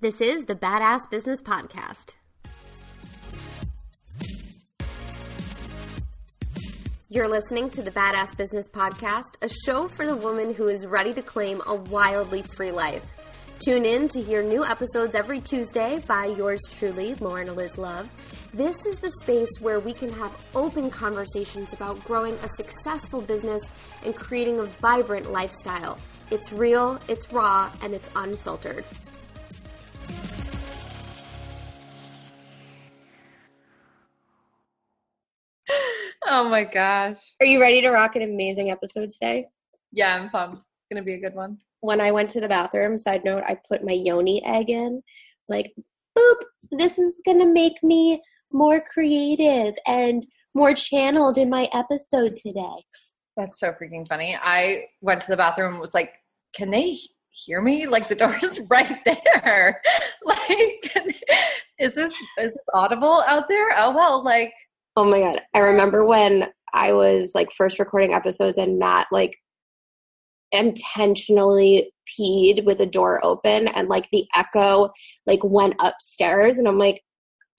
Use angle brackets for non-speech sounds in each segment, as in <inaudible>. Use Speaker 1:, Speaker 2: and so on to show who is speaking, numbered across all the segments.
Speaker 1: This is the Badass Business Podcast. You're listening to the Badass Business Podcast, a show for the woman who is ready to claim a wildly free life. Tune in to hear new episodes every Tuesday by yours truly, Lauren Eliz Love. This is the space where we can have open conversations about growing a successful business and creating a vibrant lifestyle. It's real, it's raw, and it's unfiltered.
Speaker 2: Oh my gosh.
Speaker 1: Are you ready to rock an amazing episode today?
Speaker 2: Yeah, I'm pumped. It's going to be a good one
Speaker 1: when I went to the bathroom, side note, I put my yoni egg in. It's like, boop, this is going to make me more creative and more channeled in my episode today.
Speaker 2: That's so freaking funny. I went to the bathroom and was like, can they hear me? Like the door is <laughs> right there. <laughs> like, <laughs> is this is this audible out there? Oh well, like.
Speaker 1: Oh my god! I remember when I was like first recording episodes and Matt like intentionally peed with the door open and like the echo like went upstairs and i'm like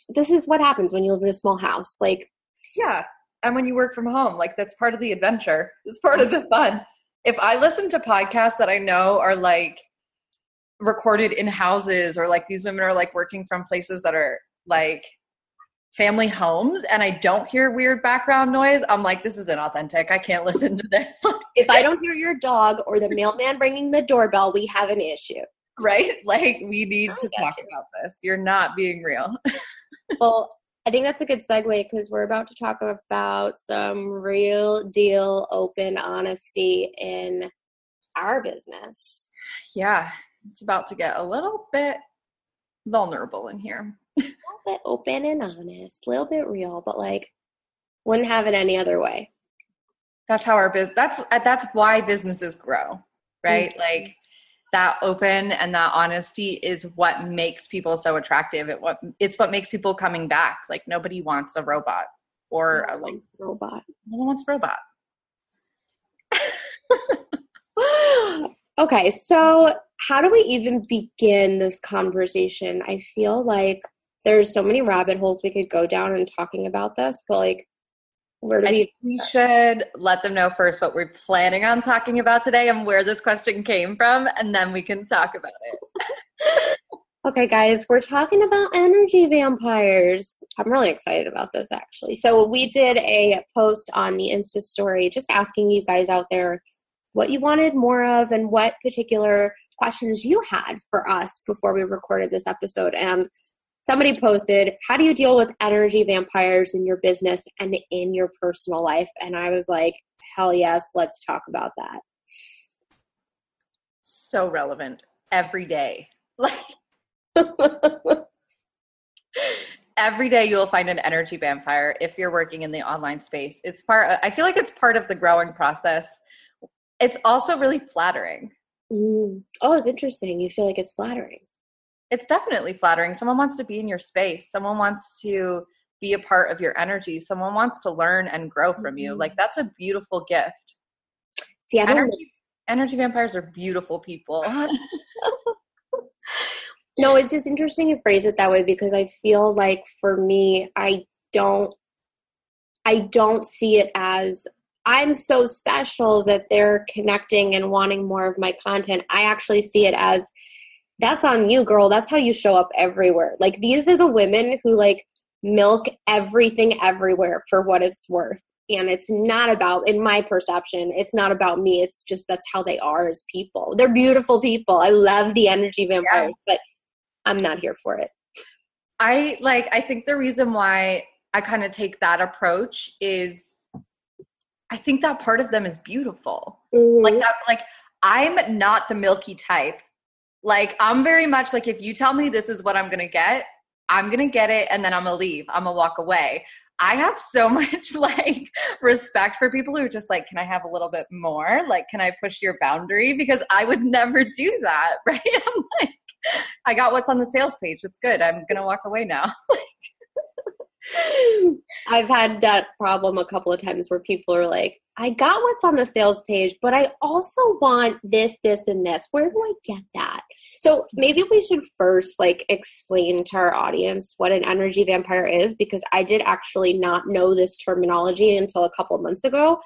Speaker 1: this is what happens when you live in a small house. Like
Speaker 2: yeah. And when you work from home like that's part of the adventure. It's part of the fun. If i listen to podcasts that i know are like recorded in houses or like these women are like working from places that are like family homes and I don't hear weird background noise, I'm like, this is inauthentic. I can't <laughs> listen to this.
Speaker 1: if I don't hear your dog or the mailman ringing the doorbell, we have an issue.
Speaker 2: Right? Like, we need to talk you. about this. You're not being real. <laughs>
Speaker 1: well, I think that's a good segue because we're about to talk about some real deal open honesty in our business.
Speaker 2: Yeah, it's about to get a little bit vulnerable in here a <laughs>
Speaker 1: little bit open and honest, a little bit real, but like wouldn't have it any other way.
Speaker 2: That's how our business. That's that's why businesses grow, right? Mm-hmm. Like that open and that honesty is what makes people so attractive. It what it's what makes people coming back. Like nobody wants a robot or
Speaker 1: no a like robot.
Speaker 2: No one wants a robot. <laughs>
Speaker 1: okay, so how do we even begin this conversation? I feel like there's so many rabbit holes we could go down in talking about this, but like where do I we
Speaker 2: we should let them know first what we're planning on talking about today and where this question came from and then we can talk about it. <laughs>
Speaker 1: okay guys, we're talking about energy vampires. I'm really excited about this actually. So we did a post on the Insta story just asking you guys out there what you wanted more of and what particular questions you had for us before we recorded this episode and somebody posted, How do you deal with energy vampires in your business and in your personal life? And I was like, Hell yes, let's talk about that.
Speaker 2: So relevant every day. <laughs> Like, every day you'll find an energy vampire if you're working in the online space. It's part, I feel like it's part of the growing process. It's also really flattering.
Speaker 1: Mm. Oh, it's interesting. You feel like it's flattering
Speaker 2: it's definitely flattering. Someone wants to be in your space. Someone wants to be a part of your energy. Someone wants to learn and grow from you. Like mm-hmm. that's a beautiful gift.
Speaker 1: See, I don't
Speaker 2: energy, energy vampires are beautiful people. <laughs> <laughs>
Speaker 1: no, it's just interesting to phrase it that way because I feel like for me, I don't I don't see it as I'm so special that they're connecting and wanting more of my content. I actually see it as that's on you, girl. That's how you show up everywhere. Like these are the women who like milk everything everywhere for what it's worth. And it's not about, in my perception, it's not about me. It's just that's how they are as people. They're beautiful people. I love the energy vampires, yeah. but I'm not here for it.
Speaker 2: I like, I think the reason why I kind of take that approach is I think that part of them is beautiful. Mm-hmm. Like that, like I'm not the milky type. Like I'm very much like if you tell me this is what I'm gonna get, I'm gonna get it and then I'm gonna leave. I'm gonna walk away. I have so <laughs> much like respect for people who are just like, can I have a little bit more? Like, can I push your boundary? Because I would <laughs> never do that, <laughs> right? I'm like, I got what's on the sales page. It's good. I'm gonna walk away now.
Speaker 1: I've had that problem a couple of times where people are like, I got what's on the sales page, but I also want this, this, and this. Where do I get that? So maybe we should first like explain to our audience what an energy vampire is because I did actually not know this terminology until a couple months ago.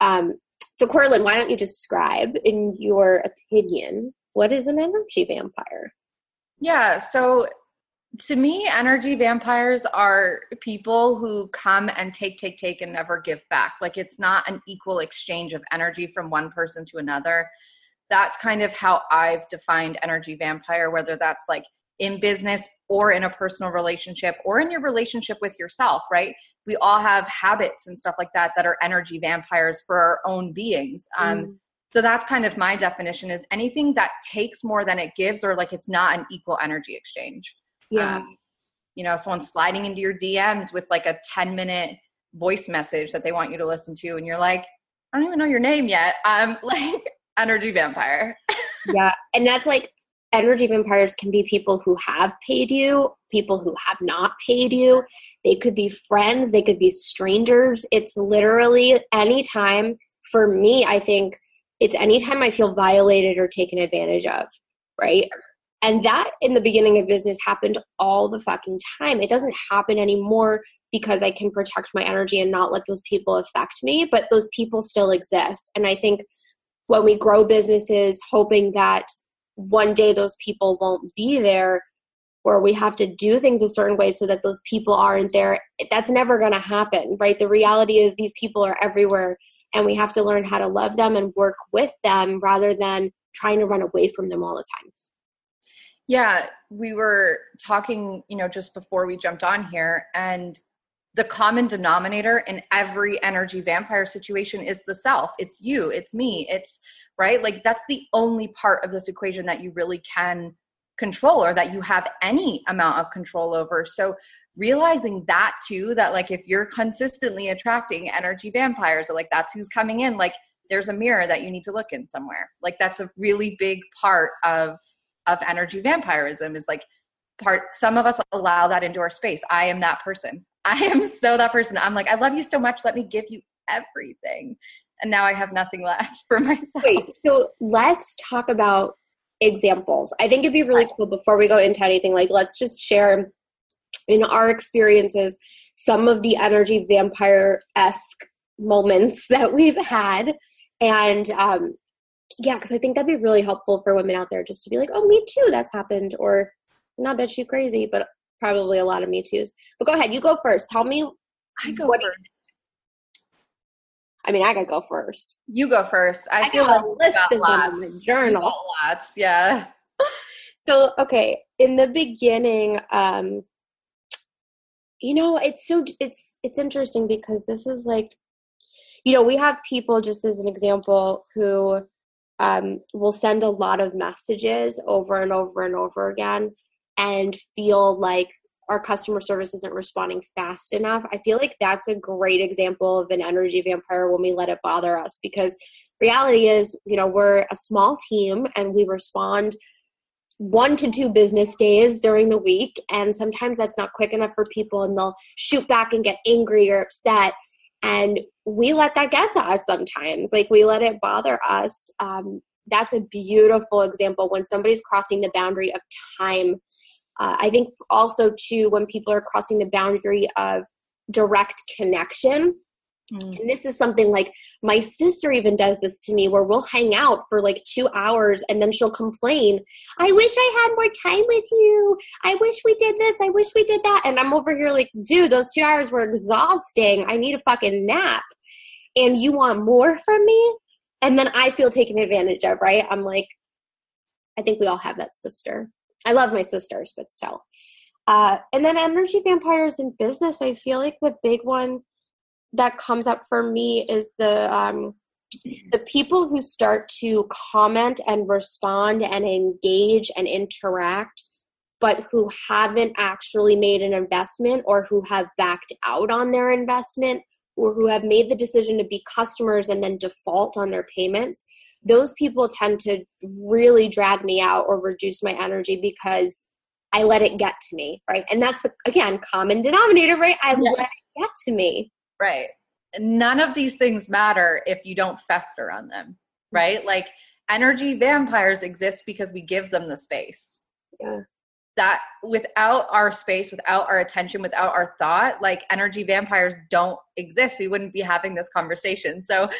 Speaker 1: Um, so, Cora-Lynn, why don't you describe, in your opinion, what is an energy vampire?
Speaker 2: Yeah, so to me, energy vampires are people who come and take, take, take, and never give back. Like it's not an equal exchange of energy from one person to another. That's kind of how I've defined energy vampire, whether that's like in business or in a personal relationship or in your relationship with yourself, right? We all have habits and stuff like that that are energy vampires for our own beings. Um, mm. So that's kind of my definition is anything that takes more than it gives or like it's not an equal energy exchange.
Speaker 1: Yeah. Um,
Speaker 2: you know, someone sliding into your DMs with like a 10 minute voice message that they want you to listen to, and you're like, I don't even know your name yet. I'm <laughs> like energy vampire.
Speaker 1: yeah. And that's like energy vampires can be people who have paid you, people who have not paid you. They could be friends, they could be strangers. It's literally anytime for me, I think it's anytime I feel violated or taken advantage of, right? And that in the beginning of business happened all the fucking time. It doesn't happen anymore because I can protect my energy and not let those people affect me, but those people still exist. And I think when we grow businesses hoping that one day those people won't be there or we have to do things a certain way so that those people aren't there, that's never going to happen, right? The reality is these people are everywhere and we have to learn how to love them and work with them rather than trying to run away from them all the time.
Speaker 2: Yeah, we were talking, you know, just before we jumped on here, and the common denominator in every energy vampire situation is the self. It's you, it's me, it's right. Like, that's the only part of this equation that you really can control or that you have any amount of control over. So, realizing that too, that like if you're consistently attracting energy vampires or like that's who's coming in, like there's a mirror that you need to look in somewhere. Like, that's a really big part of of energy vampirism is like part some of us allow that into our space. I am that person. <laughs> I am so that person. I'm like i love you so much. Let me give you everything. And now i have nothing left <laughs> for myself.
Speaker 1: Wait so let's talk about examples. I think it'd be really cool before we go into anything like let's just share in our experiences some of the energy vampire-esque moments <laughs> that we've had. And um, yeah, because I think that'd be really helpful for women out there just to be like, oh, me too, that's happened. Or not bet you crazy, but probably a lot of me too's. But go ahead, you go first. Tell me.
Speaker 2: I go first.
Speaker 1: I mean, I gotta go first.
Speaker 2: You go first.
Speaker 1: I, I feel got like a list of lots. them in my journal.
Speaker 2: Lots, yeah.
Speaker 1: So, okay, in the beginning, um, you know, it's so it's it's interesting because this is like, you know, we have people just as an example who um, will send a lot of messages over and over and over again and feel like our customer service isn't responding fast enough. I feel like that's a great example of an energy vampire when we let it bother us because reality is, you know, we're a small team and we respond one to two business days during the week and sometimes that's not quick enough for people and they'll shoot back and get angry or upset and we let that get to us sometimes. Like we let it bother us. Um, that's a beautiful example. When somebody's crossing the boundary of time uh, i think also too when people are crossing the boundary of direct connection Mm. And this is something like my sister even does this to me where we'll hang out for like two hours and then she'll complain, I wish I had more time with you. I wish we did this. I wish we did that. And I'm over here like, dude, those two hours were exhausting. I need a fucking nap. And you want more from me? And then I feel taken advantage of, right? I'm like, I think we all have that sister. I love my sisters, but still. Uh, and then energy vampires in business, I feel like the big one that comes up for me is the um, the people who start to comment and respond and engage and interact but who haven't actually made an investment or who have backed out on their investment or who have made the decision to be customers and then default on their payments those people tend to really drag me out or reduce my energy because I let it get to me, right? And that's the again common denominator, right? I yeah. let it get to me.
Speaker 2: Right. None of these things matter if you don't fester on them, mm-hmm. right? Like energy vampires exist because we give them the space.
Speaker 1: Yeah.
Speaker 2: That without our space, without our attention, without our thought, like energy vampires don't exist. We wouldn't be having this conversation. So,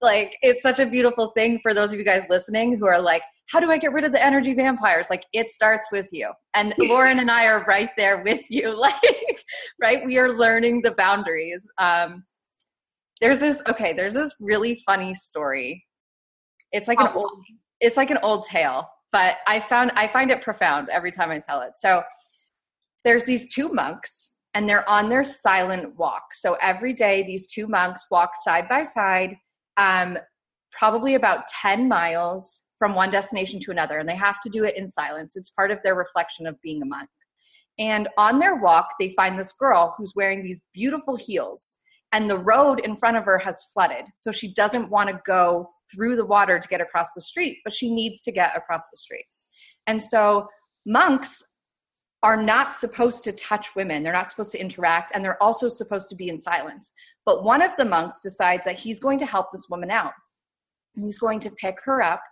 Speaker 2: like, it's such a beautiful thing for those of you guys listening who are like, how do I get rid of the energy vampires? Like it starts with you. And <laughs> Lauren and I are right there with you. <laughs> Like, right? We are learning the boundaries. Um, there's this, okay, there's this really funny story. It's like an old, it's like an old tale, but I found, I find it profound every time I tell it. So there's these two monks and they're on their silent walk. So every day, these two monks walk side by side, um, probably about 10 miles from one destination to another, and they have to do it in silence. It's part of their reflection of being a monk. And on their walk, they find this girl who's wearing these beautiful heels, and the road in front of her has flooded. So she doesn't want to go through the water to get across the street, but she needs to get across the street. And so monks are not supposed to touch women. They're not supposed to interact, and they're also supposed to be in silence. But one of the monks decides that he's going to help this woman out. He's going to pick her up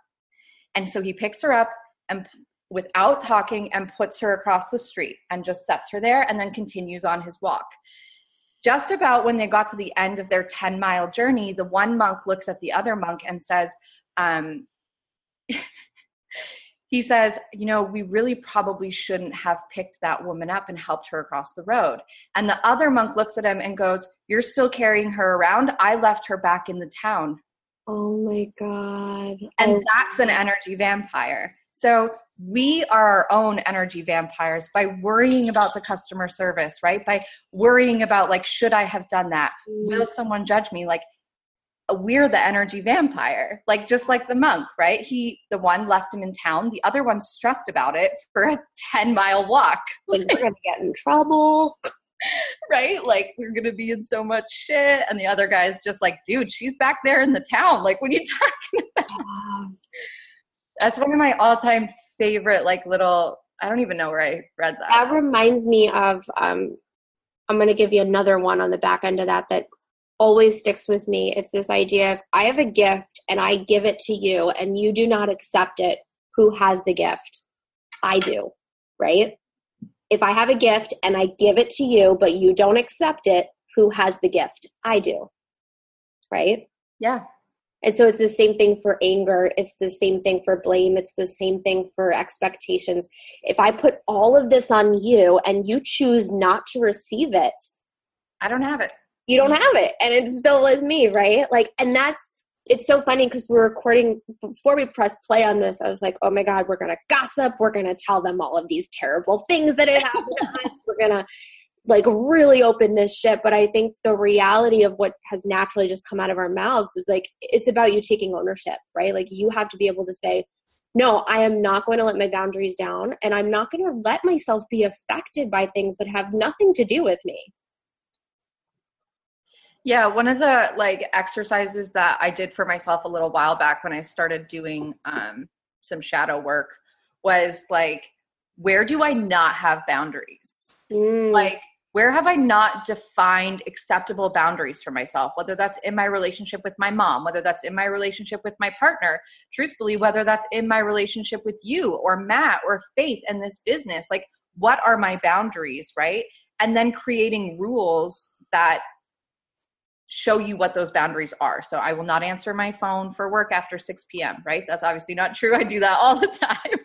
Speaker 2: and so he picks her up and without talking and puts her across the street and just sets her there and then continues on his walk. Just about when they got to the end of their 10 mile journey, the one monk looks at the other monk and says, um, <laughs> he says, You know, we really probably shouldn't have picked that woman up and helped her across the road. And the other monk looks at him and goes, You're still carrying her around? I left her back in the town.
Speaker 1: Oh my God.
Speaker 2: And
Speaker 1: oh.
Speaker 2: that's an energy vampire. So we are our own energy vampires by worrying about the customer service, right? By worrying about, like, should I have done that? Mm. Will someone judge me? Like, we're the energy vampire like just like the monk right he the one left him in town the other one's stressed about it for a <laughs> 10 mile walk
Speaker 1: like we're gonna get in trouble <laughs>
Speaker 2: right? Like we're gonna be in so much shit. And the other guy's just like, dude, she's back there in the town. Like, what are you <laughs> talking about? That's one of my all-time favorite, like little. I don't even know where I read that.
Speaker 1: That reminds me of. um I'm gonna give you another one on the back end of that that always sticks with me. It's this idea of I have a gift and I give it to you, and you do not accept it. Who has the gift? I do, right? If I have a gift and I give it to you, but you don't accept it, who has the gift? I do. Right?
Speaker 2: Yeah.
Speaker 1: And so it's the same thing for anger. It's the same thing for blame. It's the same thing for expectations. If I put all of this on you and you choose not to receive it,
Speaker 2: I don't have it.
Speaker 1: You don't have it. And it's still with me, right? Like, and that's it's so funny because we're recording before we press play on this. I was like, oh my God, we're going to gossip. We're going to tell them all of these terrible things that have happened to us. <laughs> We're going to like really open this shit. But I think the reality of what has naturally just come out of our mouths is like, it's about you taking ownership, right? Like, you have to be able to say, no, I am not going to let my boundaries down and I'm not going to let myself be affected by things that have nothing to do with me.
Speaker 2: Yeah, one of the like exercises that I did for myself a little while back when I started doing um, some shadow work was like, where do I not have boundaries? Mm. Like, where have I not defined acceptable boundaries for myself? Whether that's in my relationship with my mom, whether that's in my relationship with my partner, truthfully, whether that's in my relationship with you or Matt or Faith and this business. Like, what are my boundaries, right? And then creating rules that show you what those boundaries are. So I will not answer my phone for work after 6 p.m., right? That's obviously not true. <laughs> I do that all the time.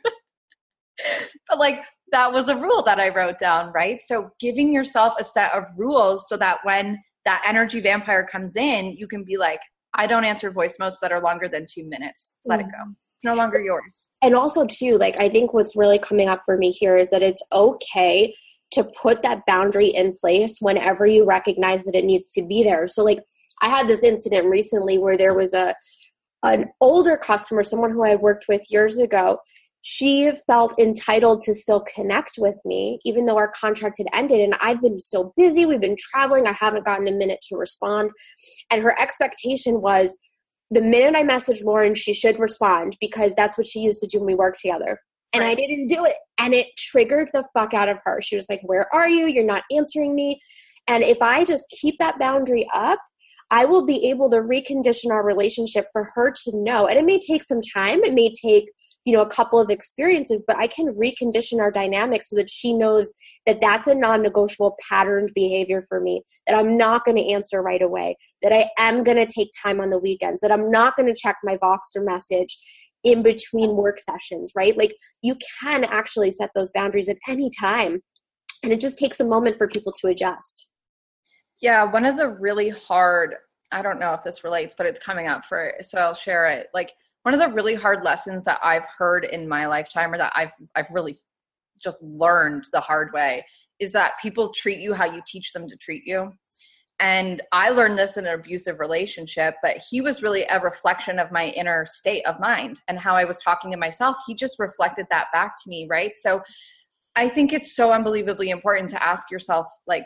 Speaker 2: <laughs> but like that was a rule that I wrote down, right? So giving yourself a set of rules so that when that energy vampire comes in, you can be like, I don't answer voice notes that are longer than two minutes. Let mm-hmm. it go. Mm-hmm. no longer yours.
Speaker 1: And also, too, like I think what's really coming up for me here is that it's okay to put that boundary in place whenever you recognize that it needs to be there. So, like, I had this incident recently where there was a an older customer, someone who I worked with years ago, she felt entitled to still connect with me, even though our contract had ended. And I've been so busy, we've been traveling, I haven't gotten a minute to respond. And her expectation was the minute I messaged Lauren, she should respond because that's what she used to do when we worked together. And right. I didn't do it. And it triggered the fuck out of her. She was like, Where are you? You're not answering me. And if I just keep that boundary up, I will be able to recondition our relationship for her to know. And it may take some time. It may take you know a couple of experiences but i can recondition our dynamic so that she knows that that's a non-negotiable patterned behavior for me that i'm not going to answer right away that i am going to take time on the weekends that i'm not going to check my voxer message in between work sessions right? Like you can actually set those boundaries at any time and it just takes a moment for people to adjust.
Speaker 2: Yeah one of the really hard i don't know if this relates but it's coming up for so i'll share it. Like one of the really hard lessons that I've heard in my lifetime or that I've I've really just learned the hard way is that people treat you how you teach them to treat you. And I learned this in an abusive relationship, but he was really a reflection of my inner state of mind and how I was talking to myself. He just reflected that back to me, right? So I think it's so unbelievably important to ask yourself, like,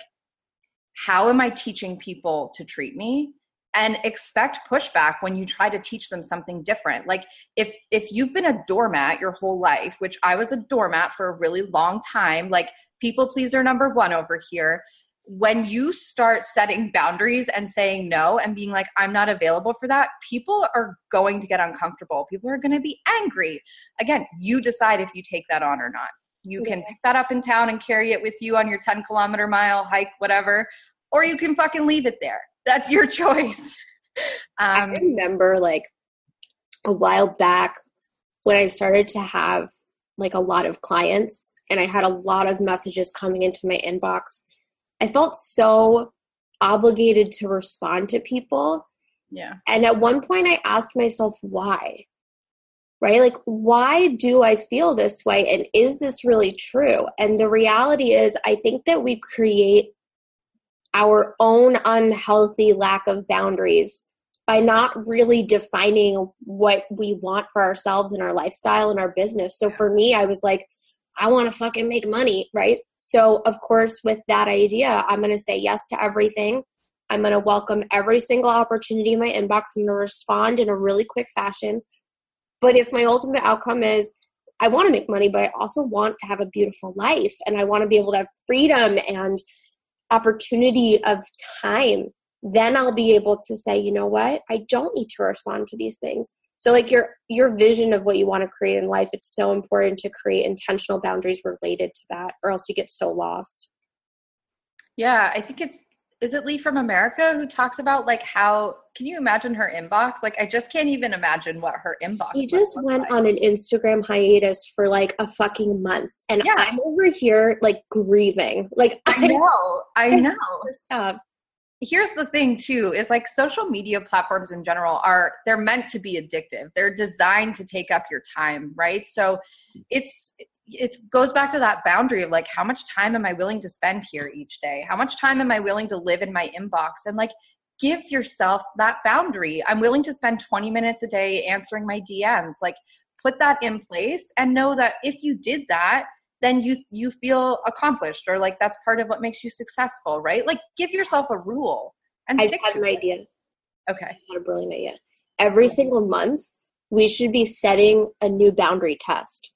Speaker 2: how am I teaching people to treat me? and expect pushback when you try to teach them something different like if if you've been a doormat your whole life which i was a doormat for a really long time like people pleaser number one over here when you start setting boundaries and saying no and being like i'm not available for that people are going to get uncomfortable people are going to be angry again you decide if you take that on or not you can pick that up in town and carry it with you on your 10 kilometer mile hike whatever or you can fucking leave it there that's your <laughs> choice.
Speaker 1: Um, I remember like a while back when I started to have like a lot of clients and I had a lot of messages coming into my inbox. I felt so obligated to respond to people.
Speaker 2: Yeah.
Speaker 1: And at one point I asked myself why. Right? Like why do I feel this way and is this really true? And the reality is I think that we create our own unhealthy lack of boundaries by not really defining what we want for ourselves and our lifestyle and our business. So for me, I was like, I want to fucking make money, right? So, of course, with that idea, I'm going to say yes to everything. I'm going to welcome every single opportunity in my inbox. I'm going to respond in a really quick fashion. But if my ultimate outcome is I want to make money, but I also want to have a beautiful life and I want to be able to have freedom and opportunity of time, then I'll be able to say, you know what, I don't need to respond to these things. So like your your vision of what you want to create in life, it's so important to create intentional boundaries related to that, or else you get so lost.
Speaker 2: Yeah, I think it's is it Lee from America who talks about like how can you imagine her inbox? Like I just can't even imagine what her inbox.
Speaker 1: she just went like. on an Instagram hiatus for like a fucking month, and yeah. I'm over here like grieving. Like
Speaker 2: I, know, I, <laughs> I know stuff. Here's the thing too is like social media platforms in general are they're meant to be addictive. They're designed to take up your time, right? So it's it goes back to that boundary of like how much time am i willing to spend here each day how much time am i willing to live in my inbox and like give yourself that boundary i'm willing to spend 20 minutes a day answering my dms like put that in place and know that if you did that then you you feel accomplished or like that's part of what makes you successful right? Like give yourself a rule and
Speaker 1: i had an idea.
Speaker 2: Okay. I
Speaker 1: had a brilliant idea. Every single month we should be setting a new boundary test.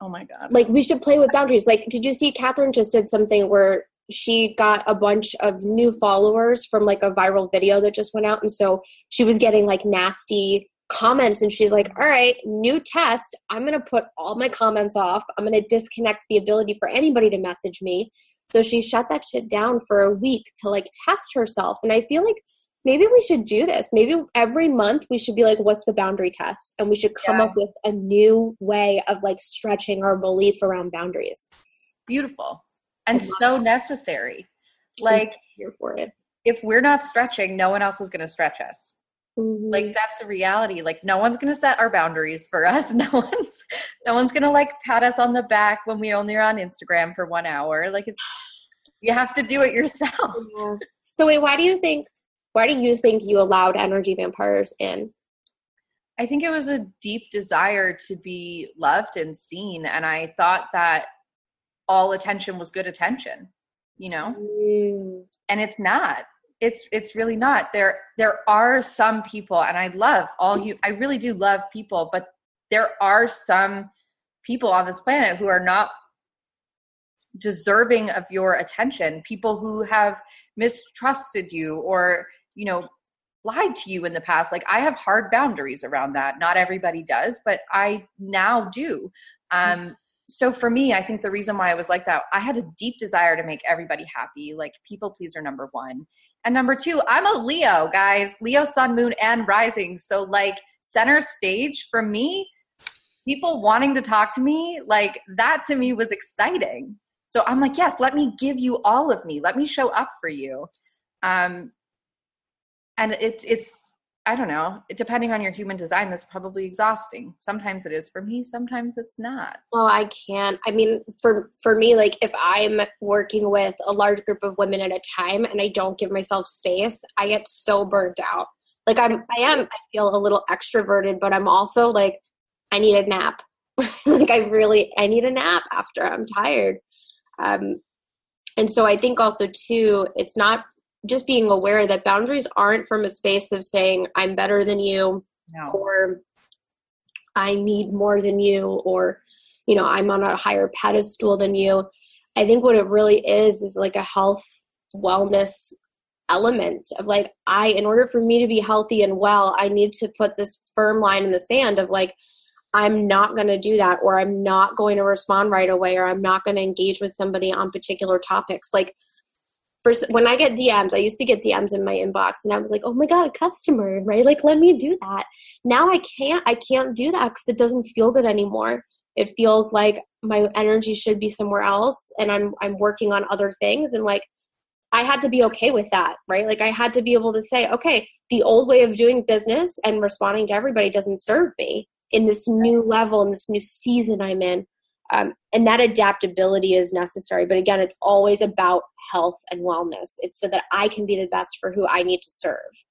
Speaker 2: Oh my god.
Speaker 1: Like we should play with boundaries. Like did you see Catherine just did something where she got a bunch of new followers from like a viral video that just went out? And so she was getting like nasty comments and she's like all right new test i'm going to put all my comments off i'm going to disconnect the ability for anybody to message me so she shut that shit down for a week to like test herself and i feel like maybe we should do this. Maybe every month we should be like, what's the boundary test? And we should come
Speaker 2: Yeah.
Speaker 1: up with a new way of like stretching our belief around boundaries.
Speaker 2: Beautiful and so necessary. Like
Speaker 1: Here for it.
Speaker 2: if we're not stretching, no one else is going to stretch us.
Speaker 1: Mhm.
Speaker 2: Like that's the reality. Like no one's going to set our boundaries for us. <laughs> No one's no one's going to like pat us on the back when we only are on Instagram for 1 hour. Like it's you have to do it yourself. <laughs>
Speaker 1: Yeah. So wait, why do you think why do you think you allowed energy vampires in?
Speaker 2: I think it was a deep desire to be loved and seen and I thought that all attention was good attention, you know?
Speaker 1: Mm.
Speaker 2: and it's not it's it's really not. There there are some people and i love all you i really do love people but there are some people on this planet who are not deserving of your attention. People who have mistrusted you or you know lied to you in the past. Like i have hard boundaries around that. Not everybody does but i now do. Um so for me i think the reason why i was like that i had a deep desire to make everybody happy like people pleaser number one. And number two i'm a leo guys leo sun moon and rising. So like center stage for me people wanting to talk to me like that to me was exciting. So i'm like yes let me give you all of me. Let me show up for you. Um and it, it's i don't know depending on your human design that's probably exhausting sometimes it is for me sometimes it's not
Speaker 1: Oh, I can't. I mean, for for me, like if I'm working with a large group of women at a time and I don't give myself space, I get so burnt out. Like I'm, I am. I feel a little extroverted, but I'm also like, I need a nap. <laughs> like I really, I need a nap after I'm tired. Um, and so I think also too, it's not just being aware that boundaries aren't from a space of saying I'm better than you
Speaker 2: no
Speaker 1: or I need more than you, or, you know, I'm on a higher pedestal than you. I think what it really is is like a health wellness element of like, I, in order for me to be healthy and well, I need to put this firm line in the sand of like, I'm not going to do that, or I'm not going to respond right away, or I'm not going to engage with somebody on particular topics. Like, when I get DMs, I used to get DMs in my inbox, and I was like, "Oh my god, a customer!" Right? Like, let me do that now i can't i can't do that because it doesn't feel good anymore it feels like my energy should be somewhere else and i'm i'm working on other things and like i had to be okay with that right like i had to be able to say okay the old way of doing business and responding to everybody doesn't serve me in this new level in this new season i'm in um, and that adaptability is necessary but again it's always about health and wellness it's so that i can be the best for who i need to serve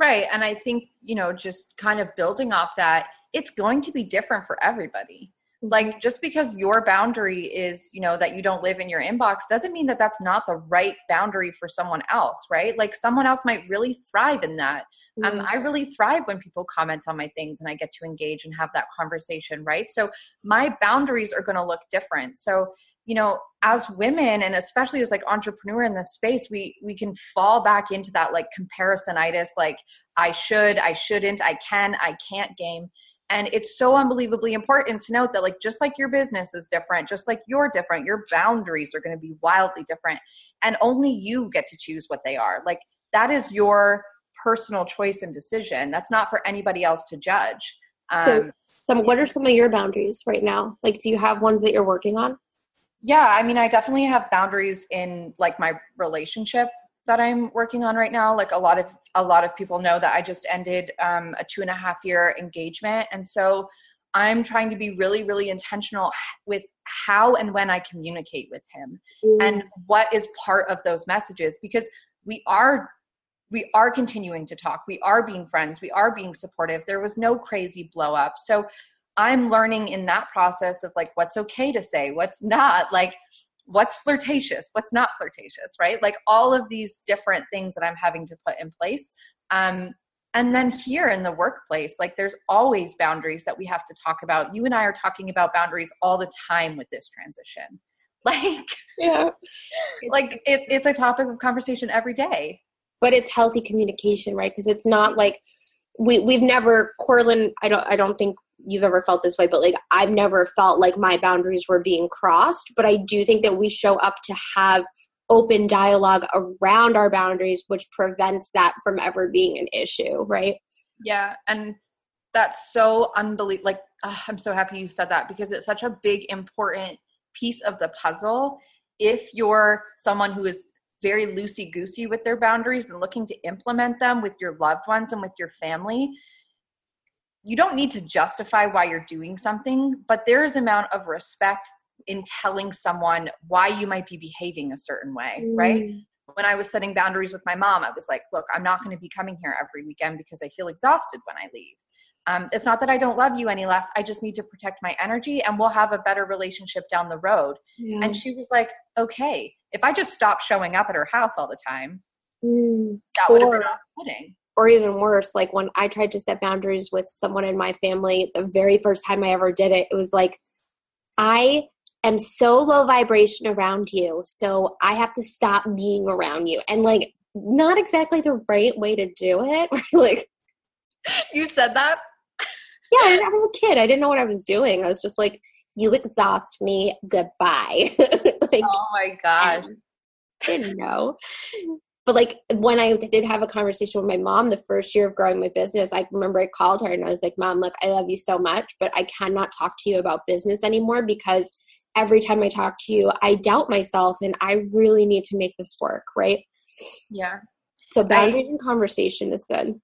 Speaker 2: Right. And I think, you know, just kind of building off that, it's going to be different for everybody. Like, just because your boundary is, you know, that you don't live in your inbox doesn't mean that that's not the right boundary for someone else, right? Like, someone else might really thrive in that. Um,
Speaker 1: Mhm.
Speaker 2: I really thrive when people comment on my things and I get to engage and have that conversation, right? So, my boundaries are going to look different. So, you know as women and especially as like entrepreneur in this space we we can fall back into that like comparisonitis like i should i shouldn't i can i can't game and it's so unbelievably important to note that like just like your business is different just like you're different your boundaries are going to be wildly different and only you get to choose what they are. Like that is your personal choice and decision. That's not for anybody else to judge. Um,
Speaker 1: So- some what are some of your boundaries right now? Like do you have ones that you're working on?
Speaker 2: Yeah i mean i definitely have boundaries in like my relationship that i'm working on right now like a lot of a lot of people know that i just ended um, a two and a half year engagement. And so i'm trying to be really really intentional with how and when i communicate with him and what is part of those messages because we are we are continuing to talk. We are being friends. We are being supportive. There was no crazy blow up. So i'm learning in that process of like what's okay to say what's not like what's flirtatious what's not flirtatious right? Like all of these different things that i'm having to put in place. Um, and then here in the workplace like there's always boundaries that we have to talk about. You and i are talking about boundaries all the time with this transition. <laughs> Like
Speaker 1: yeah. <laughs>
Speaker 2: like it, it's a topic of conversation every day.
Speaker 1: But it's healthy communication right? Because it's not like we we've never Cora-Lynn I don't I don't think you've ever felt this way but like I've never felt like my boundaries were being crossed but I do think that we show up to have open dialogue around our boundaries, which prevents that from ever being an issue, right?
Speaker 2: Yeah. And that's so unbelievable. Like, I'm so happy you said that because it's such a big, important piece of the puzzle. If you're someone who is very loosey goosey with their boundaries and looking to implement them with your loved ones and with your family, you don't need to justify why you're doing something, but there is amount of respect in telling someone why you might be behaving a certain way, mm. right? When I was setting boundaries with my mom, I was like, look, I'm not going to be coming here every weekend because I feel exhausted when I leave. Um, it's not that I don't love you any less. I just need to protect my energy and we'll have a better relationship down the road. Yeah. And she was like, okay, if I just stopped showing up at her house all the time, mm. that would have been off-putting
Speaker 1: or even worse, like when I tried to set boundaries with someone in my family, the very first time I ever did it, it was like, I am so low vibration around you, so I have to stop being around you. And like, not exactly the right way to do it. <laughs> like,
Speaker 2: you said that?
Speaker 1: Yeah, I was a kid. I didn't know what I was doing. I was just like, you exhaust me. Goodbye. <laughs>
Speaker 2: like, oh my gosh.
Speaker 1: I didn't know but like when I did have a conversation with my mom the first year of growing my business, I remember I called her and I was like, Mom, look, I love you so much, but I cannot talk to you about business anymore because every time I talk to you, I doubt myself and I really need to make this work, right?
Speaker 2: Yeah.
Speaker 1: So boundaries I, and conversation is good.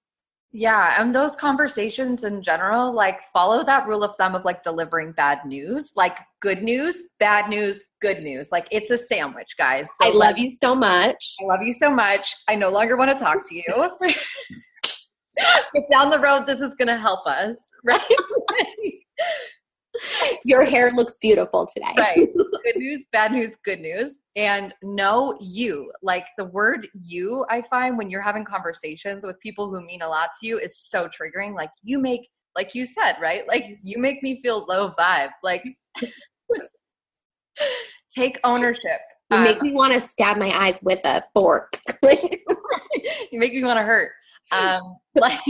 Speaker 2: Yeah, and those conversations in general, like follow that rule of thumb of like delivering bad news, like good news, bad news, good news. Like it's a sandwich, guys.
Speaker 1: So I love like, you so much.
Speaker 2: I love you so much. I no longer want to talk to you. but down the road, this is going to help us, <laughs> right?
Speaker 1: Your hair looks beautiful today.
Speaker 2: right. <laughs> Good news, bad news, good news. And know you. Like the word you, I find when you're having conversations with people who mean a lot to you is so triggering. Like you make, like you said, right? Like you make me feel low vibe. Like <laughs> take ownership.
Speaker 1: You um, make me want to stab my eyes with a fork. <laughs> <laughs>
Speaker 2: you make me want to hurt. Um, like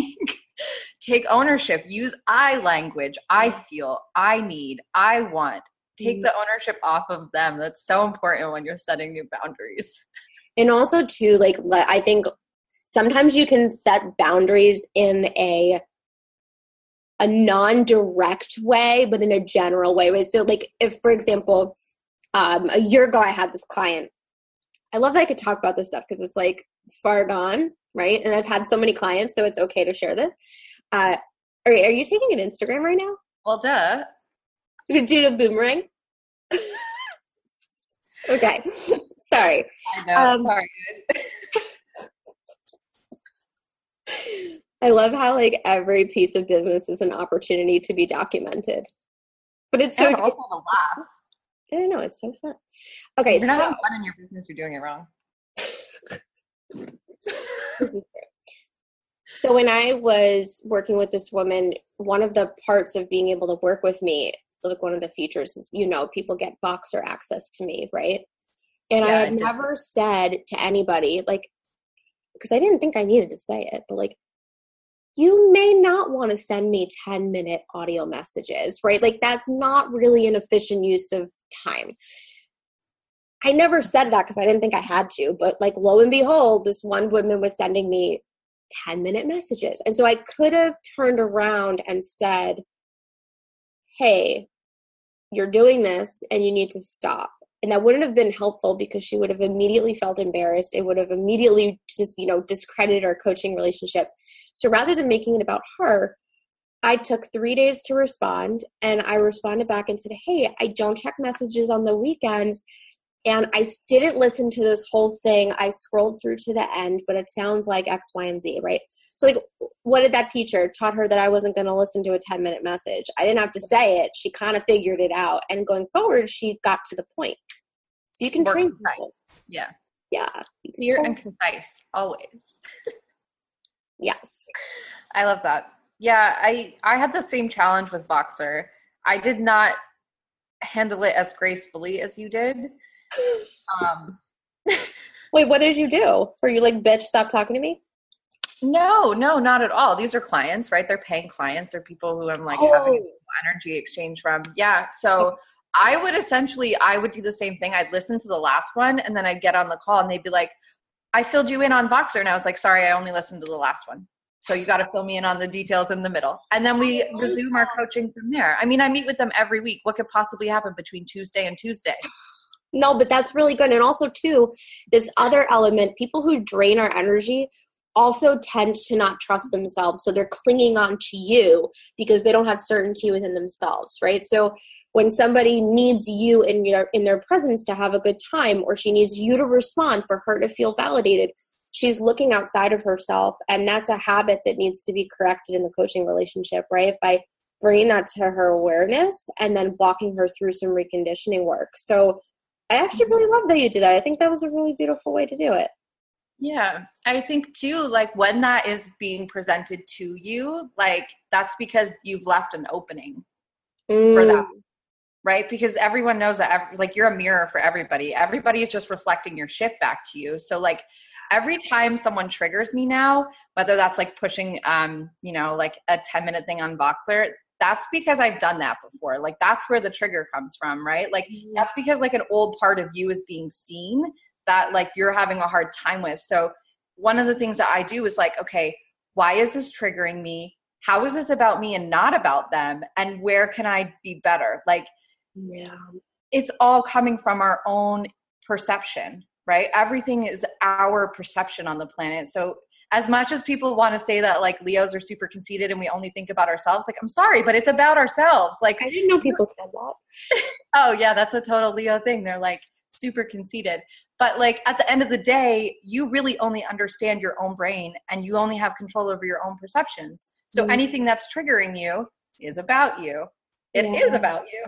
Speaker 2: take ownership use i language i feel i need i want take the ownership off of them. That's so important when you're setting new boundaries.
Speaker 1: And also too like i think sometimes you can set boundaries in a a non-direct way but in a general way so like if for example um, a year ago i had this client. I love that i could talk about this stuff because it's like far gone right? And i've had so many clients so it's okay to share this. Uh, are, are you taking an Instagram right now?
Speaker 2: Well, duh.
Speaker 1: You could do a boomerang. okay, sorry.
Speaker 2: I know. Um, sorry. <laughs>
Speaker 1: I love how like every piece of business is an opportunity to be documented. But it's so
Speaker 2: and also to laugh.
Speaker 1: I know it's so fun. Okay,
Speaker 2: you're not so, having fun in your business. You're doing it wrong. <laughs>
Speaker 1: this is so when I was working with this woman, one of the parts of being able to work with me, like one of the features is, you know, people get Voxer access to me, right? And yeah, I had I never said to anybody, like, because I didn't think I needed to say it, but like, you may not want to send me 10 minute audio messages, right? Like, that's not really an efficient use of time. I never said that because I didn't think I had to, but like, lo and behold, this one woman was sending me 10 minute messages. And so I could have turned around and said, Hey, you're doing this and you need to stop. And that wouldn't have been helpful because she would have immediately felt embarrassed. It would have immediately just, you know, discredited our coaching relationship. So rather than making it about her, I took three days to respond and I responded back and said, Hey, I don't check messages on the weekends and I didn't listen to this whole thing. I scrolled through to the end, but it sounds like X, Y, and Z, right? So, like, what did that teacher taught her that I wasn't going to listen to a 10 minute message? I didn't have to say it. She kind of figured it out. And going forward, she got to the point. So you can More train
Speaker 2: people. Yeah.
Speaker 1: Yeah.
Speaker 2: Clear and concise, always. <laughs>
Speaker 1: yes.
Speaker 2: I love that. Yeah, I I had the same challenge with Voxer. I did not handle it as gracefully as you did <laughs>
Speaker 1: um, <laughs> Wait, what did you do? Were you like, bitch, stop talking to me?
Speaker 2: No, no, not at all. These are clients, right? They're paying clients. They're people who I'm like oh. having energy exchange from. Yeah. So I would essentially, I would do the same thing. I'd listen to the last one and then I'd get on the call and they'd be like, I filled you in on Voxer. And I was like, sorry, I only listened to the last one. So you got to fill me in on the details in the middle. And then we oh, resume our coaching from there. I mean, I meet with them every week. What could possibly happen between Tuesday and Tuesday? <sighs>
Speaker 1: No, but that's really good. And also, too, this other element people who drain our energy also tend to not trust themselves. So they're clinging on to you because they don't have certainty within themselves, right? So when somebody needs you in your in their presence to have a good time or she needs you to respond for her to feel validated, she's looking outside of herself and that's a habit that needs to be corrected in the coaching relationship, right? By bringing that to her awareness and then walking her through some reconditioning work. So I actually really mm-hmm. love that you do that. I think that was a really beautiful way to do it.
Speaker 2: Yeah, I think too, like when that is being presented to you, like that's because you've left an opening mm. for that, right? Because everyone knows that, every, like, you're a mirror for everybody. Everybody is just reflecting your shit back to you. So, like, every time someone triggers me now, whether that's like pushing, um, you know, like a 10 minute thing on Voxer, that's because I've done that before. Like, that's where the trigger comes from, right? Like, mm-hmm. that's because like an old part of you is being seen that like you're having a hard time with. So one of the things that I do is like, okay, why is this triggering me? How is this about me and not about them? And where can I be better? Like, yeah, it's all coming from our own perception, right? Everything is our perception on the planet. So as much as people want to say that like Leos are super conceited and we only think about ourselves, like I'm sorry, but it's about ourselves. Like
Speaker 1: I didn't know people said that. <laughs>
Speaker 2: oh yeah, that's a total Leo thing. They're like super conceited. But like at the end of the day, you really only understand your own brain and you only have control over your own perceptions. So mm-hmm. anything that's triggering you is about you. It yeah. is about you,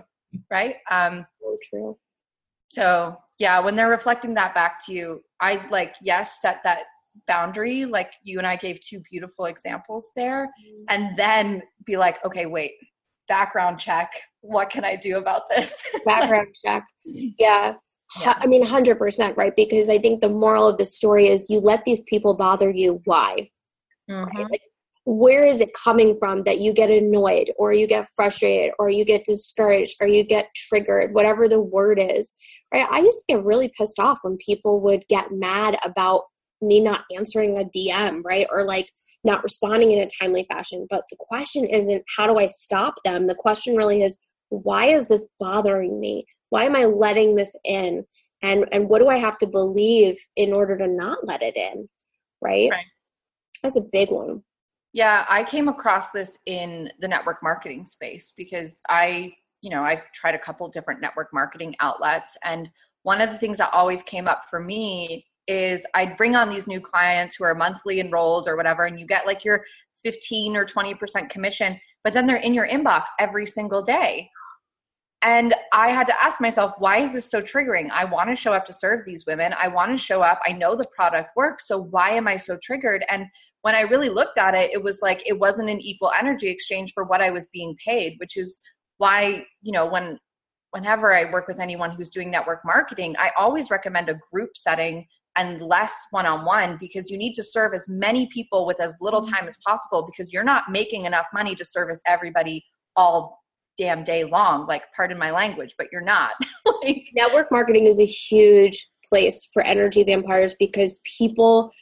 Speaker 2: right? Um
Speaker 1: so true.
Speaker 2: So yeah, when they're reflecting that back to you, I like yes, set that boundary like you and I gave two beautiful examples there mm-hmm. and then be like, okay, wait, background check. What can I do about this?
Speaker 1: background check. Yeah. Yeah. I mean, 100%, right? Because I think the moral of the story is you let these people bother you. Why? Mm-hmm. Right? Like, where is it coming from that you get annoyed or you get frustrated or you get discouraged or you get triggered, whatever the word is, right? I used to get really pissed off when people would get mad about me not answering a DM, right? Or like not responding in a timely fashion. But the question isn't how do I stop them? The question really is why is this bothering me? Why am i letting this in? And and what do i have to believe in order to not let it in? Right, right. that's a big one.
Speaker 2: Yeah i came across this in the network marketing space because i you know i've tried a couple different network marketing outlets. And one of the things that always came up for me is i'd bring on these new clients who are monthly enrolled or whatever and you get like your 15 or 20% commission but then they're in your inbox every single day and I had to ask myself, why is this so triggering? I want to show up to serve these women. I want to show up. I know the product works. So why am I so triggered? And when I really looked at it, it was like it wasn't an equal energy exchange for what I was being paid, which is why, you know, when whenever I work with anyone who's doing network marketing, I always recommend a group setting and less one on one because you need to serve as many people with as little mm-hmm. time as possible because you're not making enough money to service everybody all damn day long like pardon my language but you're not <laughs>
Speaker 1: like network marketing is a huge place for energy vampires because people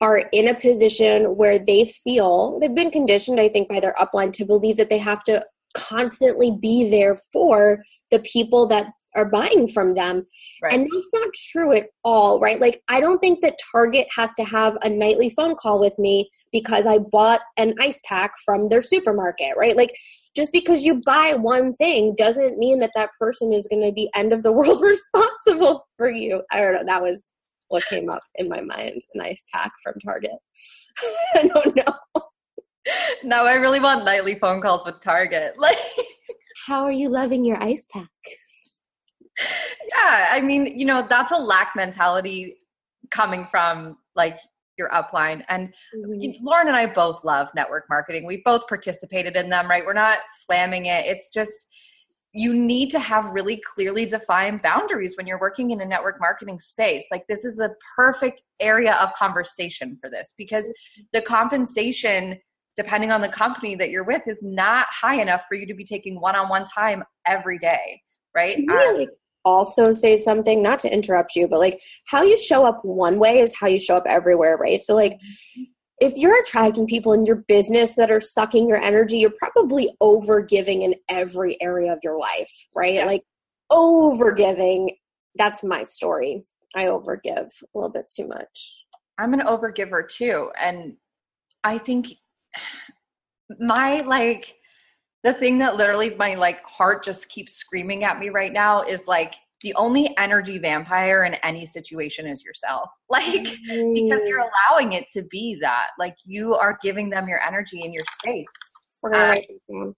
Speaker 1: are in a position where they feel they've been conditioned i think by their upline to believe that they have to constantly be there for the people that are buying from them. Right. And that's not true at all, right? Like, I don't think that Target has to have a nightly phone call with me because I bought an ice pack from their supermarket, right? Like, just because you buy one thing doesn't mean that that person is going to be end of the world <laughs> responsible for you. I don't know. That was what came up in my mind an ice pack from Target. <laughs> I don't know.
Speaker 2: Now I really want nightly phone calls with Target. <laughs> Like,
Speaker 1: how are you loving your ice pack?
Speaker 2: Yeah, I mean, you know, that's a lack mentality coming from like your upline. And mm-hmm. Lauren and I both love network marketing. We both participated in them, right? We're not slamming it. It's just you need to have really clearly defined boundaries when you're working in a network marketing space. Like this is a perfect area of conversation for this because mm-hmm. the compensation depending on the company that you're with is not high enough for you to be taking one-on-one time every day right?
Speaker 1: Can you, like, also say something, not to interrupt you, but like how you show up one way is how you show up everywhere, right? So, like, if you're attracting people in your business that are sucking your energy, you're probably over giving in every area of your life, right? Yeah. Like, over giving. That's my story. I over give a little bit too much.
Speaker 2: I'm an over giver too. And I think <sighs> my like the thing that literally my like heart just keeps screaming at me right now is like the only energy vampire in any situation is yourself. <laughs> Like mm. because you're allowing it to be that. Like you are giving them your energy in your space. Um,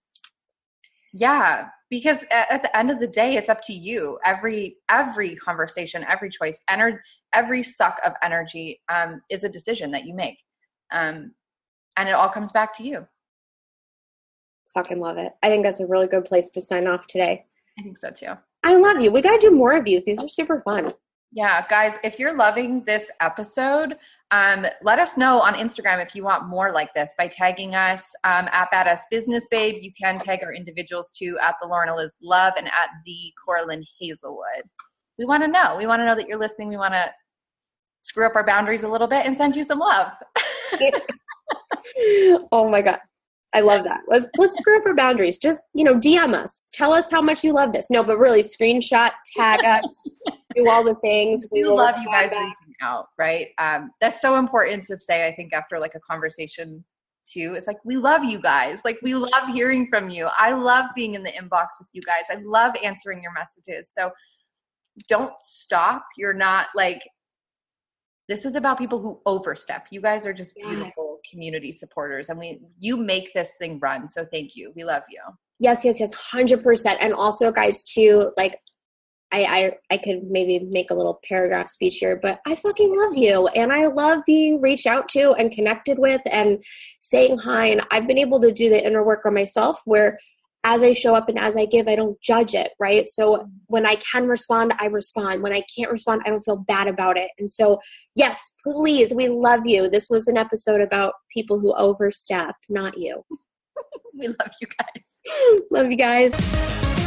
Speaker 2: yeah because at, at, the end of the day it's up to you. Every every conversation every choice ener- every suck of energy um, is a decision that you make. Um, and it all comes back to you
Speaker 1: fucking love it. I think that's a really good place to sign off today.
Speaker 2: I think so too.
Speaker 1: I love you. We got to do more of these. These are super fun.
Speaker 2: Yeah, guys, if you're loving this episode, um, let us know on Instagram if you want more like this by tagging us um, at Badass Business Babe. You can tag our individuals too at the Lauren Liz Love and at the Cora-Lynn Hazelwood. We want to know. We want to know that you're listening. We want to screw up our boundaries a little bit and send you some love. <laughs>
Speaker 1: oh my god I love that. Let's let's screw up our boundaries. Just you know, DM us. Tell us how much you love this. No, but really, screenshot, tag us, <laughs> do all the things.
Speaker 2: We, we love you guys reaching out. Right. Um, that's so important to say. I think after like a conversation too, it's like we love you guys. Like we love hearing from you. I love being in the inbox with you guys. I love answering your messages. So don't stop. You're not like this is about people who overstep. You guys are just beautiful yes. Community supporters and we you make this thing run. So thank you. We love you.
Speaker 1: Yes, yes, yes, 100%. And also guys too like I, I I could maybe make a little paragraph speech here, but I fucking love you and I love being reached out to and connected with and saying hi. And I've been able to do the inner work on myself where as I show up and as I give, I don't judge it, right? So mm-hmm. when I can respond, I respond. When I can't respond, I don't feel bad about it. And so, yes, please, we love you. This was an episode about people who overstep, not you. <laughs>
Speaker 2: we love you guys. <laughs>
Speaker 1: love you guys.